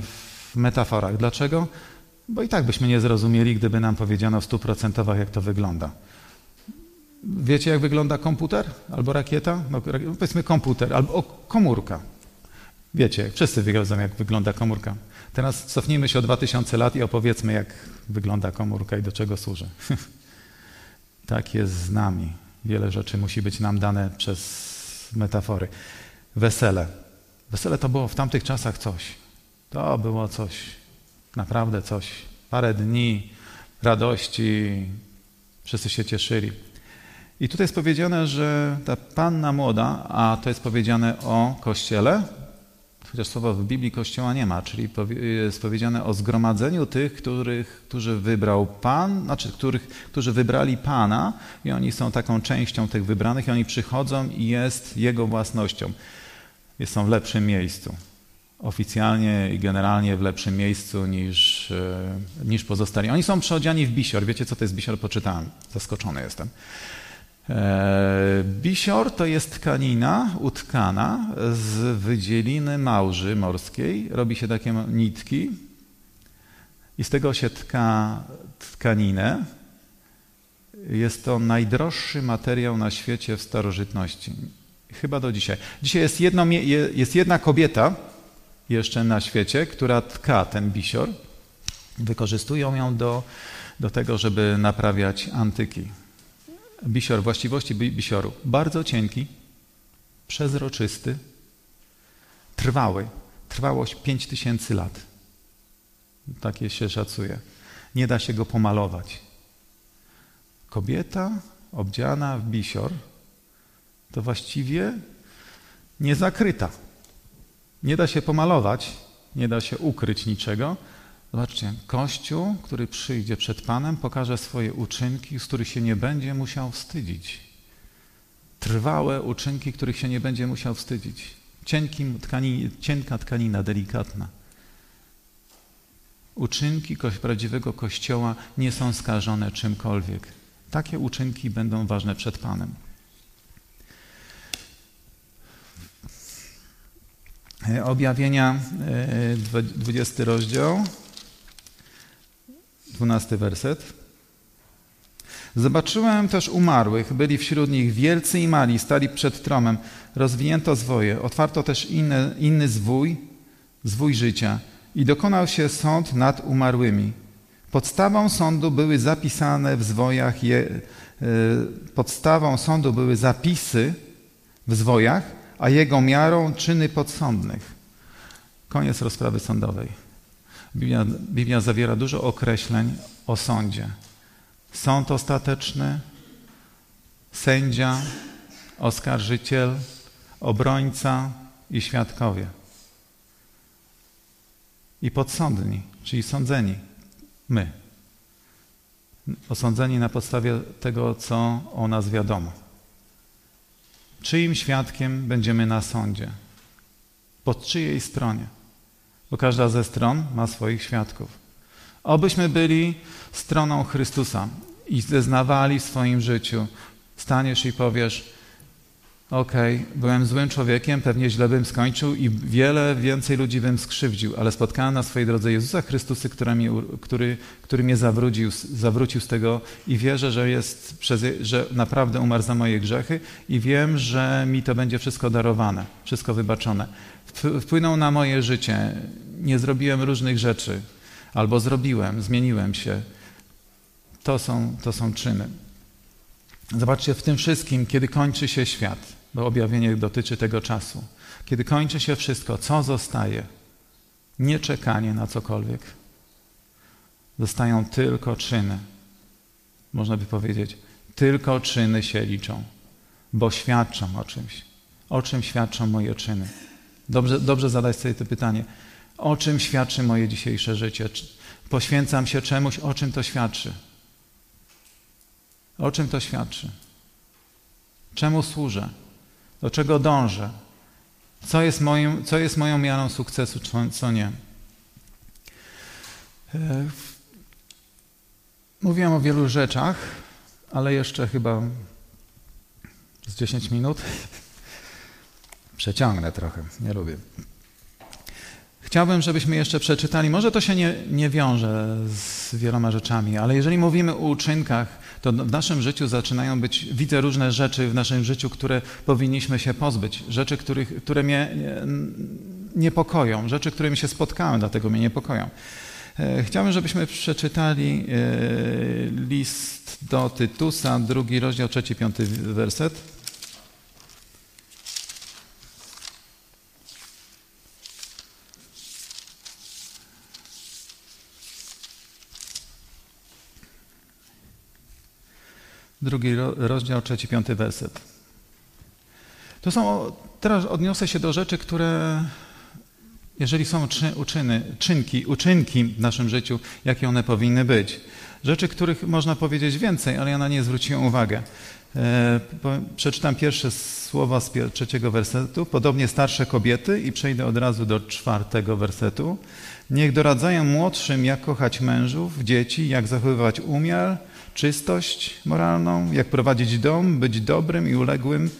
w metaforach. Dlaczego? Bo i tak byśmy nie zrozumieli, gdyby nam powiedziano w stu procentowach, jak to wygląda. Wiecie, jak wygląda komputer albo rakieta? No, powiedzmy komputer albo komórka. Wiecie, wszyscy wiedzą, jak wygląda komórka. Teraz cofnijmy się o 2000 lat i opowiedzmy, jak wygląda komórka i do czego służy. tak jest z nami. Wiele rzeczy musi być nam dane przez metafory. Wesele. Wesele to było w tamtych czasach coś. To było coś, naprawdę coś. Parę dni radości, wszyscy się cieszyli. I tutaj jest powiedziane, że ta panna młoda, a to jest powiedziane o kościele, chociaż słowa w Biblii Kościoła nie ma, czyli jest powiedziane o zgromadzeniu tych, których, którzy wybrał Pan, znaczy których, którzy wybrali Pana i oni są taką częścią tych wybranych i oni przychodzą i jest Jego własnością. Są w lepszym miejscu. Oficjalnie i generalnie w lepszym miejscu niż, e, niż pozostali. Oni są przeodziani w bisior. Wiecie, co to jest bisior? Poczytałem. Zaskoczony jestem. E, bisior to jest tkanina utkana z wydzieliny małży morskiej. Robi się takie nitki i z tego się tka tkaninę. Jest to najdroższy materiał na świecie w starożytności. Chyba do dzisiaj. Dzisiaj jest, jedno, jest jedna kobieta jeszcze na świecie, która tka ten bisior. Wykorzystują ją do, do tego, żeby naprawiać antyki bisior, właściwości bisioru. Bardzo cienki, przezroczysty, trwały. Trwałość 5000 lat. Takie się szacuje. Nie da się go pomalować. Kobieta obdziana w bisior to właściwie niezakryta. Nie da się pomalować, nie da się ukryć niczego, Zobaczcie, Kościół, który przyjdzie przed Panem, pokaże swoje uczynki, z których się nie będzie musiał wstydzić. Trwałe uczynki, których się nie będzie musiał wstydzić. Cienka tkanina, delikatna. Uczynki prawdziwego Kościoła nie są skażone czymkolwiek. Takie uczynki będą ważne przed Panem. Objawienia, 20 e, rozdział. Dwunasty werset. Zobaczyłem też umarłych, byli wśród nich wielcy i mali, stali przed tromem, rozwinięto zwoje, otwarto też inny, inny zwój, zwój życia i dokonał się sąd nad umarłymi. Podstawą sądu były zapisane w zwojach, je, e, podstawą sądu były zapisy w zwojach, a jego miarą czyny podsądnych. Koniec rozprawy sądowej. Biblia, Biblia zawiera dużo określeń o sądzie. Sąd ostateczny, sędzia, oskarżyciel, obrońca i świadkowie. I podsądni, czyli sądzeni, my. Osądzeni na podstawie tego, co o nas wiadomo. Czyim świadkiem będziemy na sądzie? Po czyjej stronie? Bo każda ze stron ma swoich świadków. Obyśmy byli stroną Chrystusa i zeznawali w swoim życiu. Staniesz i powiesz, okej, okay, byłem złym człowiekiem, pewnie źle bym skończył i wiele więcej ludzi bym skrzywdził, ale spotkałem na swojej drodze Jezusa Chrystusa, który, mnie, który, który mnie zawrócił, zawrócił z tego i wierzę, że, jest, że naprawdę umarł za moje grzechy i wiem, że mi to będzie wszystko darowane, wszystko wybaczone wpłynął na moje życie. Nie zrobiłem różnych rzeczy, albo zrobiłem, zmieniłem się. To są, to są czyny. Zobaczcie, w tym wszystkim, kiedy kończy się świat, bo objawienie dotyczy tego czasu, kiedy kończy się wszystko, co zostaje? Nie czekanie na cokolwiek. Zostają tylko czyny. Można by powiedzieć, tylko czyny się liczą, bo świadczą o czymś. O czym świadczą moje czyny? Dobrze, dobrze zadać sobie to pytanie. O czym świadczy moje dzisiejsze życie? Poświęcam się czemuś, o czym to świadczy? O czym to świadczy? Czemu służę? Do czego dążę? Co jest, moim, co jest moją miarą sukcesu, co nie? E, mówiłem o wielu rzeczach, ale jeszcze chyba z 10 minut. Przeciągnę trochę, nie lubię. Chciałbym, żebyśmy jeszcze przeczytali, może to się nie, nie wiąże z wieloma rzeczami, ale jeżeli mówimy o uczynkach, to w naszym życiu zaczynają być, widzę różne rzeczy w naszym życiu, które powinniśmy się pozbyć, rzeczy, których, które mnie niepokoją, rzeczy, którymi się spotkałem, dlatego mnie niepokoją. E, chciałbym, żebyśmy przeczytali e, list do Tytusa, drugi rozdział, trzeci, piąty werset. Drugi rozdział, trzeci, piąty werset. To są, teraz odniosę się do rzeczy, które jeżeli są czy, uczyny, czynki, uczynki w naszym życiu, jakie one powinny być. Rzeczy, których można powiedzieć więcej, ale ja na nie zwróciłem uwagę. E, przeczytam pierwsze słowa z trzeciego wersetu. Podobnie starsze kobiety i przejdę od razu do czwartego wersetu. Niech doradzają młodszym, jak kochać mężów, dzieci, jak zachowywać umiar, czystość moralną, jak prowadzić dom, być dobrym i uległym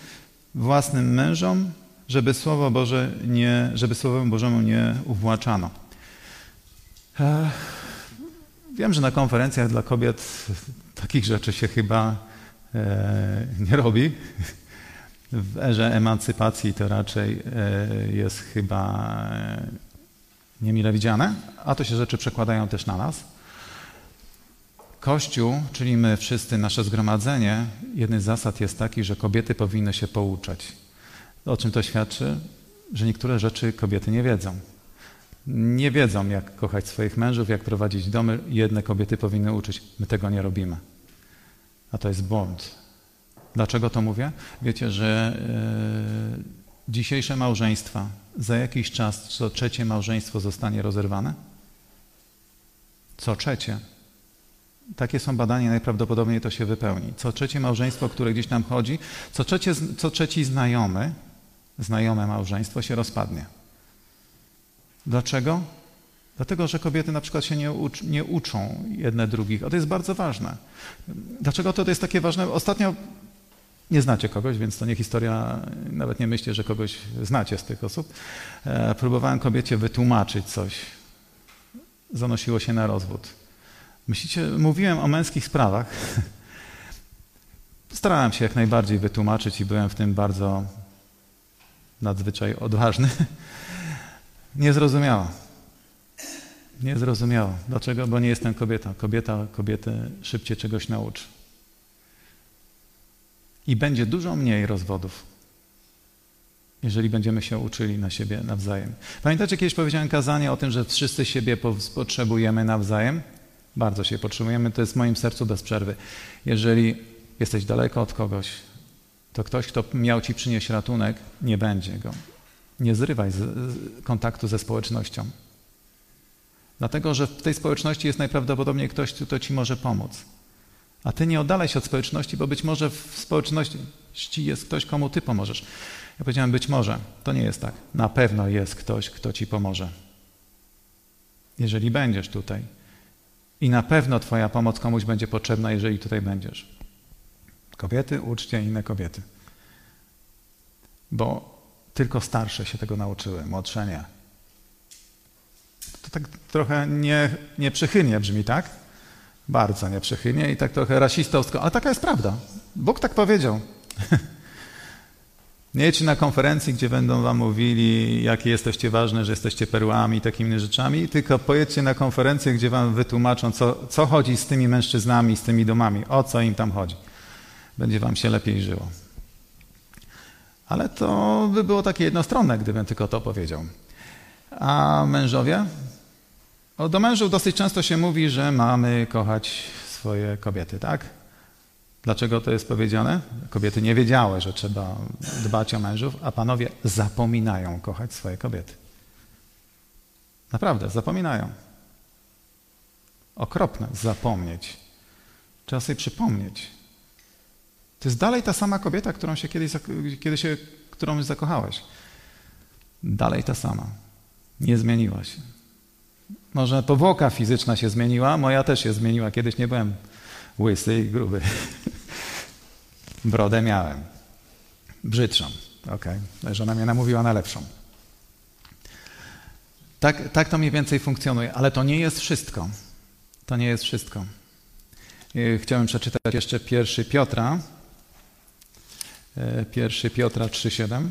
własnym mężom, żeby Słowo Boże nie, żeby Słowem Bożemu nie uwłaczano. E, wiem, że na konferencjach dla kobiet takich rzeczy się chyba e, nie robi. W erze emancypacji to raczej e, jest chyba niemile widziane, a to się rzeczy przekładają też na nas. Kościół, czyli my wszyscy, nasze zgromadzenie, jedny z zasad jest taki, że kobiety powinny się pouczać. O czym to świadczy? Że niektóre rzeczy kobiety nie wiedzą. Nie wiedzą, jak kochać swoich mężów, jak prowadzić domy. Jedne kobiety powinny uczyć. My tego nie robimy. A to jest błąd. Dlaczego to mówię? Wiecie, że yy, dzisiejsze małżeństwa, za jakiś czas co trzecie małżeństwo zostanie rozerwane? Co trzecie. Takie są badania, najprawdopodobniej to się wypełni. Co trzecie małżeństwo, które gdzieś tam chodzi, co, trzecie, co trzeci znajomy, znajome małżeństwo się rozpadnie. Dlaczego? Dlatego, że kobiety na przykład się nie, ucz, nie uczą jedne drugich, a to jest bardzo ważne. Dlaczego to, to jest takie ważne? Ostatnio nie znacie kogoś, więc to nie historia, nawet nie myślcie, że kogoś znacie z tych osób. E, próbowałem kobiecie wytłumaczyć coś. Zanosiło się na rozwód. Myślicie, mówiłem o męskich sprawach. Starałem się jak najbardziej wytłumaczyć i byłem w tym bardzo nadzwyczaj odważny. Nie zrozumiała. Nie zrozumiała. Dlaczego? Bo nie jestem kobieta. Kobieta kobietę szybciej czegoś nauczy. I będzie dużo mniej rozwodów, jeżeli będziemy się uczyli na siebie nawzajem. Pamiętacie, kiedyś powiedziałem kazanie o tym, że wszyscy siebie potrzebujemy nawzajem? Bardzo się potrzebujemy, to jest w moim sercu bez przerwy. Jeżeli jesteś daleko od kogoś, to ktoś, kto miał ci przynieść ratunek, nie będzie go. Nie zrywaj z, z kontaktu ze społecznością. Dlatego, że w tej społeczności jest najprawdopodobniej ktoś, kto ci może pomóc. A ty nie oddalaj się od społeczności, bo być może w społeczności jest ktoś, komu ty pomożesz. Ja powiedziałem, być może. To nie jest tak. Na pewno jest ktoś, kto ci pomoże. Jeżeli będziesz tutaj. I na pewno twoja pomoc komuś będzie potrzebna, jeżeli tutaj będziesz. Kobiety, uczcie inne kobiety. Bo tylko starsze się tego nauczyły, młodsze nie. To tak trochę nie, nieprzychylnie brzmi, tak? Bardzo nieprzychylnie i tak trochę rasistowsko, ale taka jest prawda. Bóg tak powiedział. Jedźcie na konferencji, gdzie będą wam mówili, jakie jesteście ważne, że jesteście perłami i takimi rzeczami, tylko pojedźcie na konferencję, gdzie wam wytłumaczą, co, co chodzi z tymi mężczyznami, z tymi domami, o co im tam chodzi. Będzie wam się lepiej żyło. Ale to by było takie jednostronne, gdybym tylko to powiedział. A mężowie? O, do mężów dosyć często się mówi, że mamy kochać swoje kobiety, tak? Dlaczego to jest powiedziane? Kobiety nie wiedziały, że trzeba dbać o mężów, a panowie zapominają kochać swoje kobiety. Naprawdę, zapominają. Okropne, zapomnieć. Trzeba sobie przypomnieć. To jest dalej ta sama kobieta, którą się kiedyś, kiedy się którąś zakochałeś. Dalej ta sama. Nie zmieniła się. Może powłoka fizyczna się zmieniła, moja też się zmieniła. Kiedyś nie byłem łysy i gruby. Brodę miałem. Brzydszą. Okay. Żona mnie namówiła na lepszą. Tak, tak to mniej więcej funkcjonuje, ale to nie jest wszystko. To nie jest wszystko. Chciałem przeczytać jeszcze pierwszy Piotra, 1 Piotra 3,7.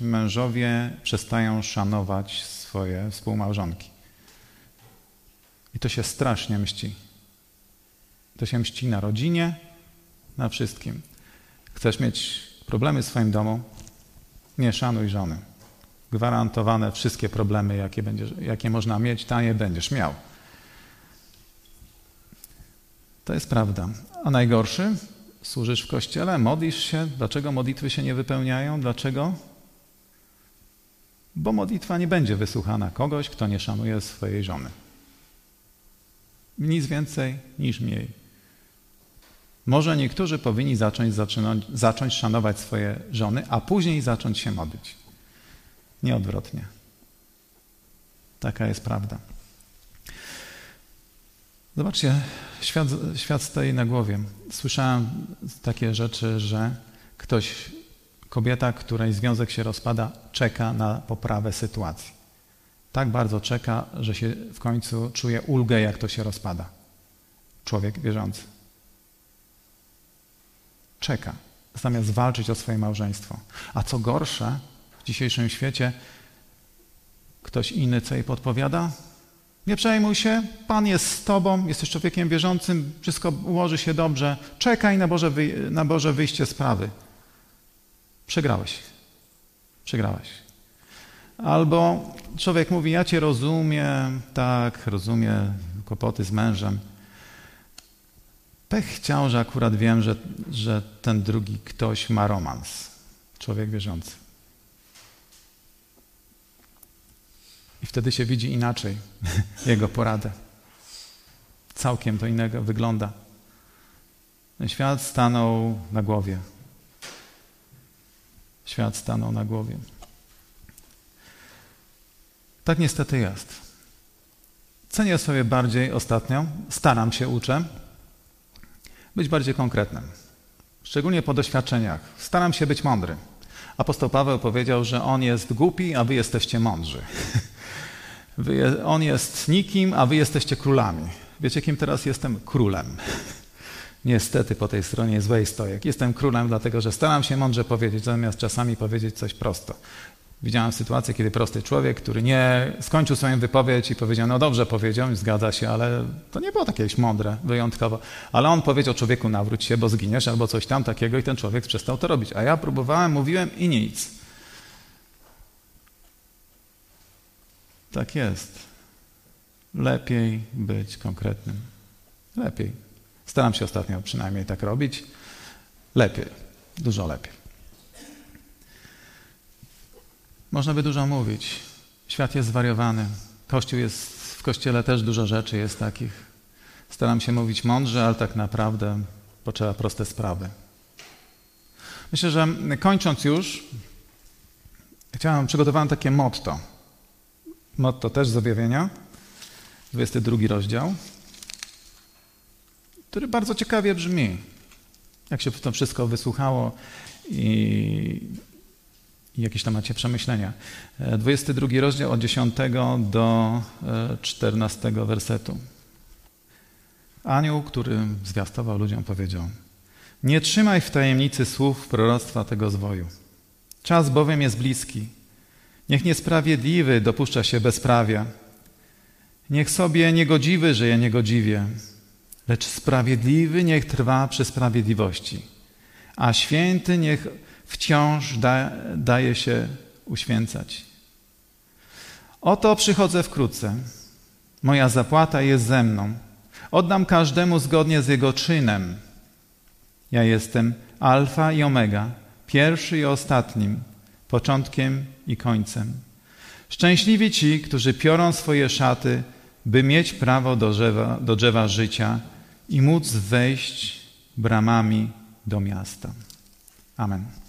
mężowie przestają szanować swoje współmałżonki. I to się strasznie mści. To się mści na rodzinie, na wszystkim. Chcesz mieć problemy w swoim domu? Nie szanuj żony. Gwarantowane wszystkie problemy, jakie, będziesz, jakie można mieć, tanie będziesz miał. To jest prawda. A najgorszy, służysz w kościele, modlisz się. Dlaczego modlitwy się nie wypełniają? Dlaczego? Bo modlitwa nie będzie wysłuchana kogoś, kto nie szanuje swojej żony. Nic więcej niż mniej. Może niektórzy powinni zacząć, zaczynać, zacząć szanować swoje żony, a później zacząć się modlić. Nie odwrotnie. Taka jest prawda. Zobaczcie, świat, świat stoi na głowie. Słyszałem takie rzeczy, że ktoś, kobieta, której związek się rozpada, czeka na poprawę sytuacji. Tak bardzo czeka, że się w końcu czuje ulgę, jak to się rozpada. Człowiek wierzący. Czeka, zamiast walczyć o swoje małżeństwo. A co gorsze, w dzisiejszym świecie ktoś inny co jej podpowiada? Nie przejmuj się, Pan jest z Tobą, jesteś człowiekiem wierzącym, wszystko ułoży się dobrze. Czekaj na Boże, wy, na Boże wyjście sprawy. Przegrałeś. Przegrałeś. Albo człowiek mówi: Ja Cię rozumiem, tak, rozumiem kłopoty z mężem. Pech chciał, że akurat wiem, że, że ten drugi ktoś ma romans. Człowiek wierzący. I wtedy się widzi inaczej jego poradę. Całkiem to innego wygląda. Ten świat stanął na głowie. Świat stanął na głowie. Tak niestety jest. Cenię sobie bardziej ostatnio, staram się, uczę, być bardziej konkretnym. Szczególnie po doświadczeniach. Staram się być mądry. Apostoł Paweł powiedział, że on jest głupi, a wy jesteście mądrzy. on jest nikim, a wy jesteście królami. Wiecie, kim teraz jestem? Królem. Niestety po tej stronie złej stojek. Jestem królem, dlatego że staram się mądrze powiedzieć, zamiast czasami powiedzieć coś prosto. Widziałem sytuację, kiedy prosty człowiek, który nie skończył swoją wypowiedź i powiedział, no dobrze powiedział, zgadza się, ale to nie było takie mądre, wyjątkowo. Ale on powiedział człowieku, nawróć się, bo zginiesz, albo coś tam takiego i ten człowiek przestał to robić. A ja próbowałem, mówiłem i nic. Tak jest. Lepiej być konkretnym. Lepiej. Staram się ostatnio przynajmniej tak robić. Lepiej. Dużo lepiej. Można by dużo mówić. Świat jest zwariowany. Kościół jest, w kościele też dużo rzeczy jest takich. Staram się mówić mądrze, ale tak naprawdę potrzeba proste sprawy. Myślę, że kończąc już, chciałem, przygotowałem takie motto. Motto też z objawienia, 22 rozdział, który bardzo ciekawie brzmi. Jak się to wszystko wysłuchało i i jakieś tam macie przemyślenia. 22 e, rozdział od 10 do 14 e, wersetu. Anioł, który zwiastował ludziom, powiedział: Nie trzymaj w tajemnicy słów proroctwa tego zwoju. Czas bowiem jest bliski. Niech niesprawiedliwy dopuszcza się bezprawia. Niech sobie niegodziwy żyje niegodziwie, lecz sprawiedliwy niech trwa przy sprawiedliwości, a święty niech wciąż da, daje się uświęcać. Oto przychodzę wkrótce. Moja zapłata jest ze mną. Oddam każdemu zgodnie z jego czynem. Ja jestem Alfa i Omega, pierwszy i ostatnim, początkiem i końcem. Szczęśliwi ci, którzy piorą swoje szaty, by mieć prawo do drzewa, do drzewa życia i móc wejść bramami do miasta. Amen.